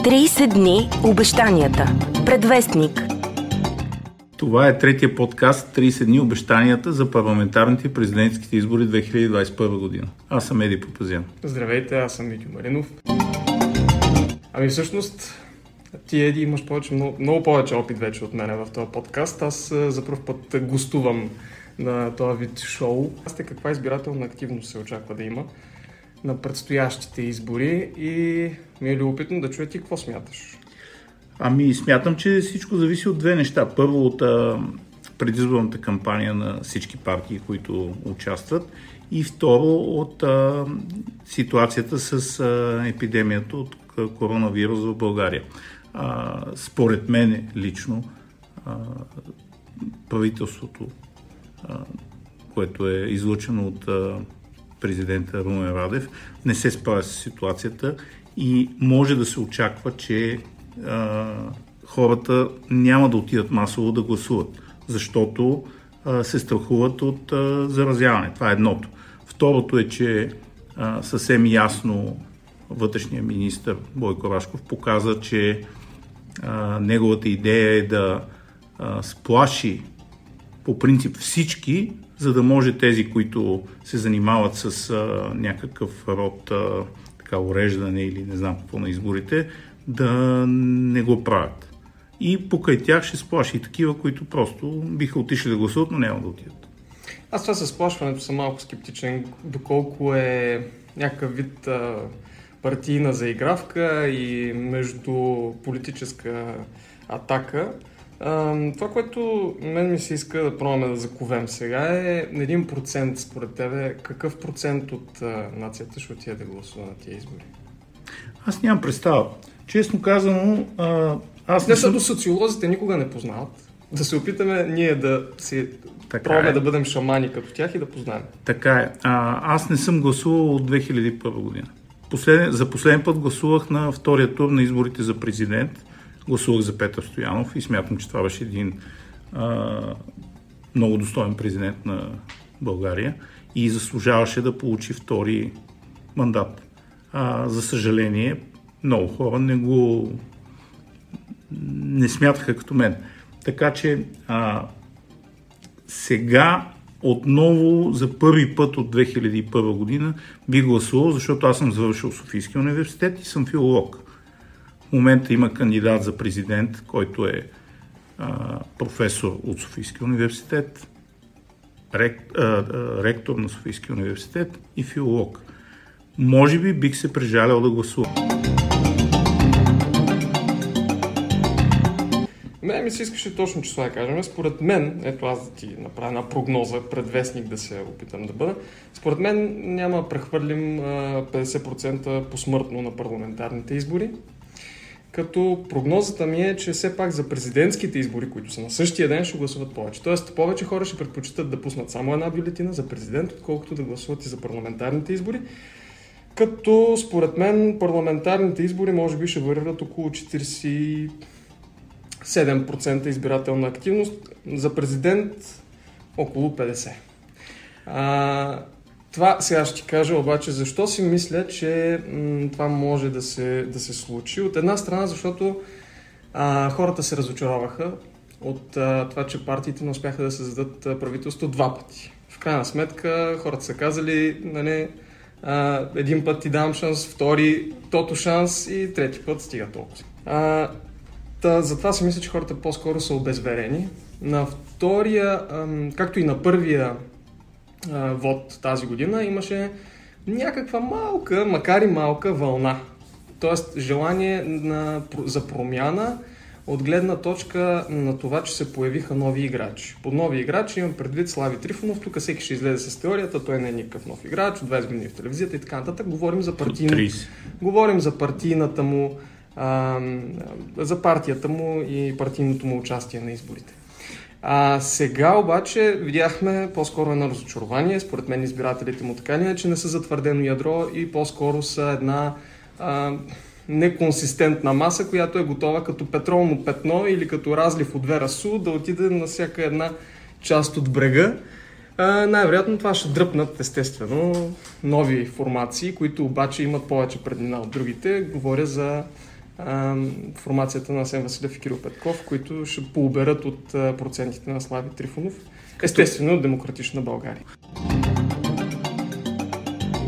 30 дни обещанията. Предвестник. Това е третия подкаст 30 дни обещанията за парламентарните и президентските избори 2021 година. Аз съм Еди Попазян. Здравейте, аз съм Митю Маринов. Ами всъщност, ти, Еди, имаш повече, много, много повече опит вече от мене в този подкаст. Аз за първ път гостувам на този вид шоу. Аз те каква избирателна активност се очаква да има на предстоящите избори и ми е любопитно да чуя ти какво смяташ. Ами смятам, че всичко зависи от две неща. Първо от а, предизборната кампания на всички партии, които участват и второ от а, ситуацията с а, епидемията от коронавирус в България. А, според мен лично а, правителството, а, което е излучено от а, президента Румен Радев, не се справя с ситуацията и може да се очаква, че а, хората няма да отидат масово да гласуват, защото а, се страхуват от а, заразяване. Това е едното. Второто е, че а, съвсем ясно вътрешния министр Бойко Рашков показа, че а, неговата идея е да а, сплаши по принцип всички, за да може тези, които се занимават с а, някакъв род а, така, уреждане или не знам какво на изборите, да не го правят. И покрай тях ще сплаши и такива, които просто биха отишли да гласуват, но няма да отидат. Аз това с сплашването съм малко скептичен, доколко е някакъв вид а, партийна заигравка и между политическа атака. А, това, което мен ми се иска да пробваме да заковем сега е 1% според тебе. Какъв процент от а, нацията ще отиде да гласува на тия избори? Аз нямам представа. Честно казано, а, аз не съм... до социолозите никога не познават. Да се опитаме ние да си така пробваме е. да бъдем шамани като тях и да познаем. Така е. А, аз не съм гласувал от 2001 година. Послед... За последен път гласувах на втория тур на изборите за президент. Гласувах за Петър Стоянов и смятам, че това беше един а, много достоен президент на България и заслужаваше да получи втори мандат. А, за съжаление, много хора не го не смятаха като мен. Така че а, сега отново за първи път от 2001 година би гласувал, защото аз съм завършил Софийския университет и съм филолог. В момента има кандидат за президент, който е а, професор от Софийския университет, рек, а, ректор на Софийския университет и филолог. Може би бих се прежалял да гласувам. Мене ми се искаше точно числа да кажем. Според мен, ето аз да ти направя една прогноза, предвестник да се опитам да бъда, според мен няма да прехвърлим 50% посмъртно на парламентарните избори. Като прогнозата ми е, че все пак за президентските избори, които са на същия ден, ще гласуват повече. Тоест, повече хора ще предпочитат да пуснат само една бюлетина за президент, отколкото да гласуват и за парламентарните избори. Като според мен парламентарните избори може би ще вървят около 40 7% избирателна активност, за президент около 50%. А, това сега ще ти кажа обаче защо си мисля, че м- това може да се, да се случи. От една страна, защото а, хората се разочароваха от а, това, че партиите не успяха да създадат правителство два пъти. В крайна сметка хората са казали, нали, а, един път ти дам шанс, втори тото шанс и трети път стига толкова. Та, затова си мисля, че хората по-скоро са обезверени. На втория, както и на първия вод тази година, имаше някаква малка, макар и малка вълна. Тоест желание на, за промяна от гледна точка на това, че се появиха нови играчи. Под нови играчи имам предвид Слави Трифонов, тук всеки ще излезе с теорията, той не е никакъв нов играч, от 20 години в телевизията и така нататък. Говорим за, партийна, говорим за партийната му а, за партията му и партийното му участие на изборите. А сега обаче видяхме по-скоро едно разочарование. Според мен избирателите му така не, че не са затвърдено ядро и по-скоро са една а, неконсистентна маса, която е готова като петролно петно или като разлив от две расу да отиде на всяка една част от брега. А, най-вероятно това ще дръпнат естествено нови формации, които обаче имат повече преднина от другите. Говоря за а, формацията на Асен Василев и Кирил Петков, които ще поуберат от а, процентите на Слави Трифонов. Естествено, от демократична България.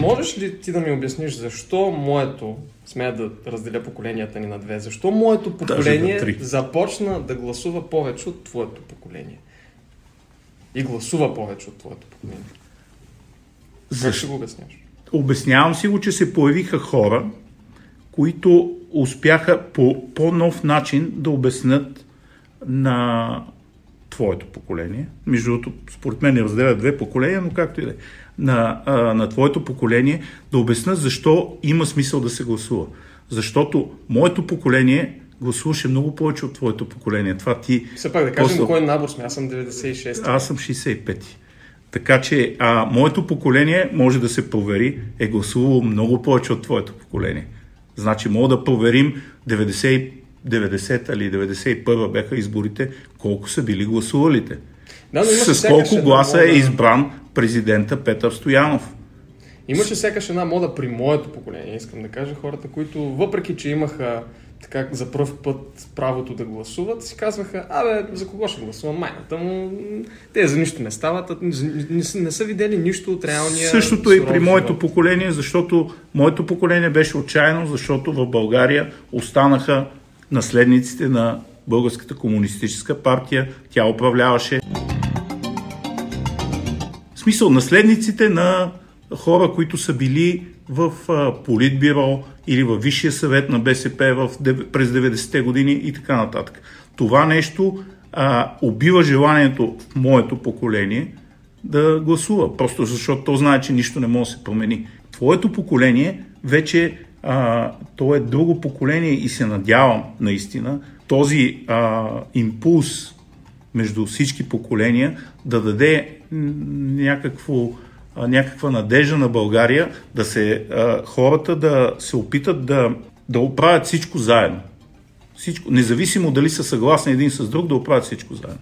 Можеш ли ти да ми обясниш защо моето, смея да разделя поколенията ни на две, защо моето поколение започна да гласува повече от твоето поколение? И гласува повече от твоето поколение. Защо ще го обясняваш? Обяснявам си го, че се появиха хора, които успяха по по-нов начин да обяснят на твоето поколение. Между другото, според мен не разделя две поколения, но както и да е. На, на твоето поколение да обяснят защо има смисъл да се гласува. Защото моето поколение гласуваше много повече от твоето поколение. Това ти... Все пак да кажем после... кой набор сме. Аз съм 96. Аз съм 65. Така че а, моето поколение може да се провери, е гласувало много повече от твоето поколение. Значи мога да проверим 90, 90 или 91 бяха изборите, колко са били гласувалите. Да, С колко гласа мода... е избран президента Петър Стоянов. Имаше сякаш една мода при моето поколение, искам да кажа, хората, които въпреки, че имаха така за първ път правото да гласуват, си казваха, абе, за кого ще гласувам майната му? Те за нищо не стават, не, не, не са видели нищо от реалния Същото е и при моето живот. поколение, защото моето поколение беше отчаяно, защото в България останаха наследниците на Българската комунистическа партия. Тя управляваше. В смисъл, наследниците на хора, които са били в Политбюро или в Висшия съвет на БСП в, през 90-те години и така нататък. Това нещо а, убива желанието в моето поколение да гласува, просто защото то знае, че нищо не може да се промени. Твоето поколение вече а, то е друго поколение и се надявам наистина този а, импулс между всички поколения да даде някакво някаква надежда на България да се, а, хората да се опитат да, да оправят всичко заедно. Всичко, независимо дали са съгласни един с друг, да оправят всичко заедно.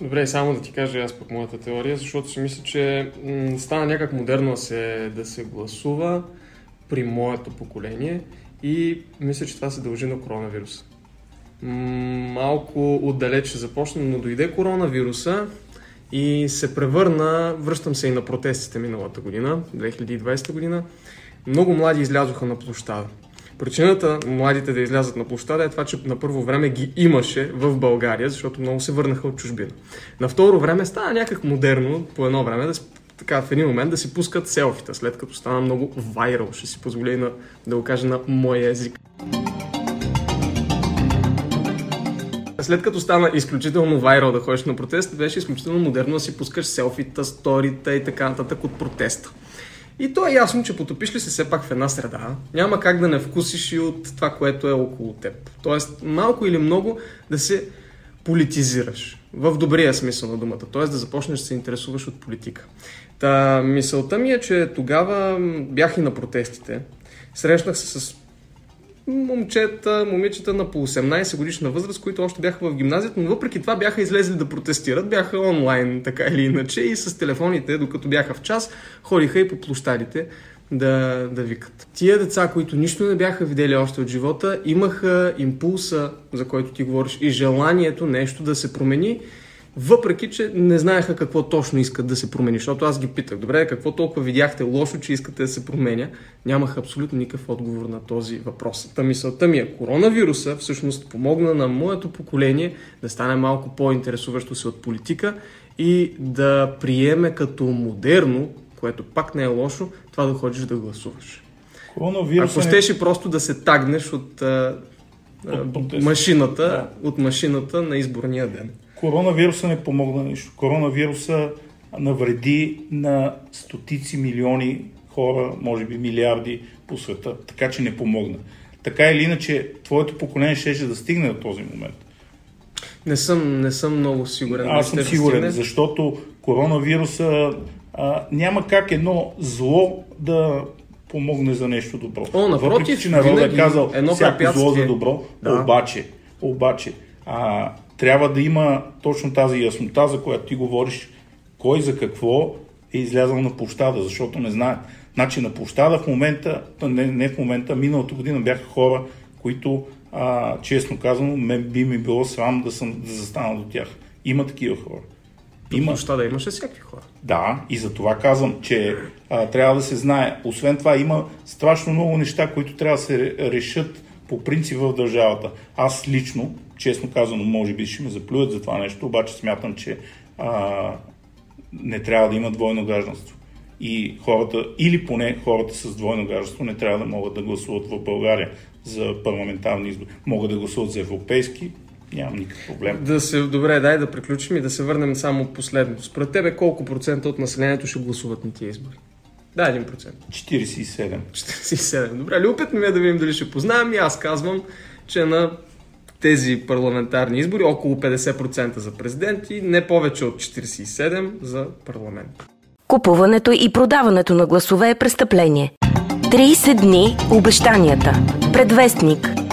Добре, само да ти кажа аз пък моята теория, защото си мисля, че м- стана някак модерно да се, да се гласува при моето поколение и мисля, че това се дължи на коронавируса. Малко отдалече започна, но дойде коронавируса и се превърна, връщам се и на протестите миналата година, 2020 година, много млади излязоха на площада. Причината младите да излязат на площада е това, че на първо време ги имаше в България, защото много се върнаха от чужбина. На второ време стана някак модерно по едно време да така в един момент да си пускат селфита, след като стана много вайрал, ще си позволя на, да го кажа на моя език. След като стана изключително вайрал да ходиш на протест, беше изключително модерно да си пускаш селфита, сторита и така нататък от протеста. И то е ясно, че потопиш ли се все пак в една среда, няма как да не вкусиш и от това, което е около теб. Тоест, малко или много да се политизираш. В добрия смисъл на думата. Тоест да започнеш да се интересуваш от политика. Та, мисълта ми е, че тогава бях и на протестите. Срещнах се с момчета, момичета на по 18 годишна възраст, които още бяха в гимназията, но въпреки това бяха излезли да протестират, бяха онлайн, така или иначе, и с телефоните, докато бяха в час, ходиха и по площадите да, да викат. Тия деца, които нищо не бяха видели още от живота, имаха импулса, за който ти говориш, и желанието нещо да се промени въпреки че не знаеха какво точно искат да се промени. Защото аз ги питах, добре, какво толкова видяхте лошо, че искате да се променя? Нямах абсолютно никакъв отговор на този въпрос. Та мисълта ми е, коронавируса всъщност помогна на моето поколение да стане малко по-интересуващо се от политика и да приеме като модерно, което пак не е лошо, това да ходиш да гласуваш. Ако щеше просто да се тагнеш от, от машината, да. от машината на изборния ден. Коронавируса не помогна нищо. Коронавируса навреди на стотици милиони хора, може би милиарди по света, така че не помогна. Така или иначе, твоето поколение ще да стигне до този момент. Не съм, не съм много сигурен. Аз съм сигурен, да защото коронавируса а, няма как едно зло да помогне за нещо добро. О, напротив, Въпреки, че народът е казал едно всяко зло за добро, да. обаче, обаче а, трябва да има точно тази яснота, за която ти говориш, кой за какво е излязъл на площада, защото не знаят. Значи на площада в момента, не, не в момента, миналата година бяха хора, които а, честно казано, мен би ми било срам да, съм, да застана до тях. Има такива хора. Има. Защо да имаше всякакви хора? Да, и за това казвам, че а, трябва да се знае. Освен това, има страшно много неща, които трябва да се решат по принцип в държавата. Аз лично, честно казано, може би ще ме заплюят за това нещо, обаче смятам, че а, не трябва да има двойно гражданство. И хората, или поне хората с двойно гражданство, не трябва да могат да гласуват в България за парламентарни избори. Могат да гласуват за европейски, нямам никакъв проблем. Да се, добре, дай да приключим и да се върнем само последното. Според тебе колко процента от населението ще гласуват на тия избори? Да, 1%. 47. 47. Добре, любопитно ми е да видим дали ще познаем и аз казвам, че на тези парламентарни избори около 50% за президент и не повече от 47% за парламент. Купуването и продаването на гласове е престъпление. 30 дни обещанията. Предвестник.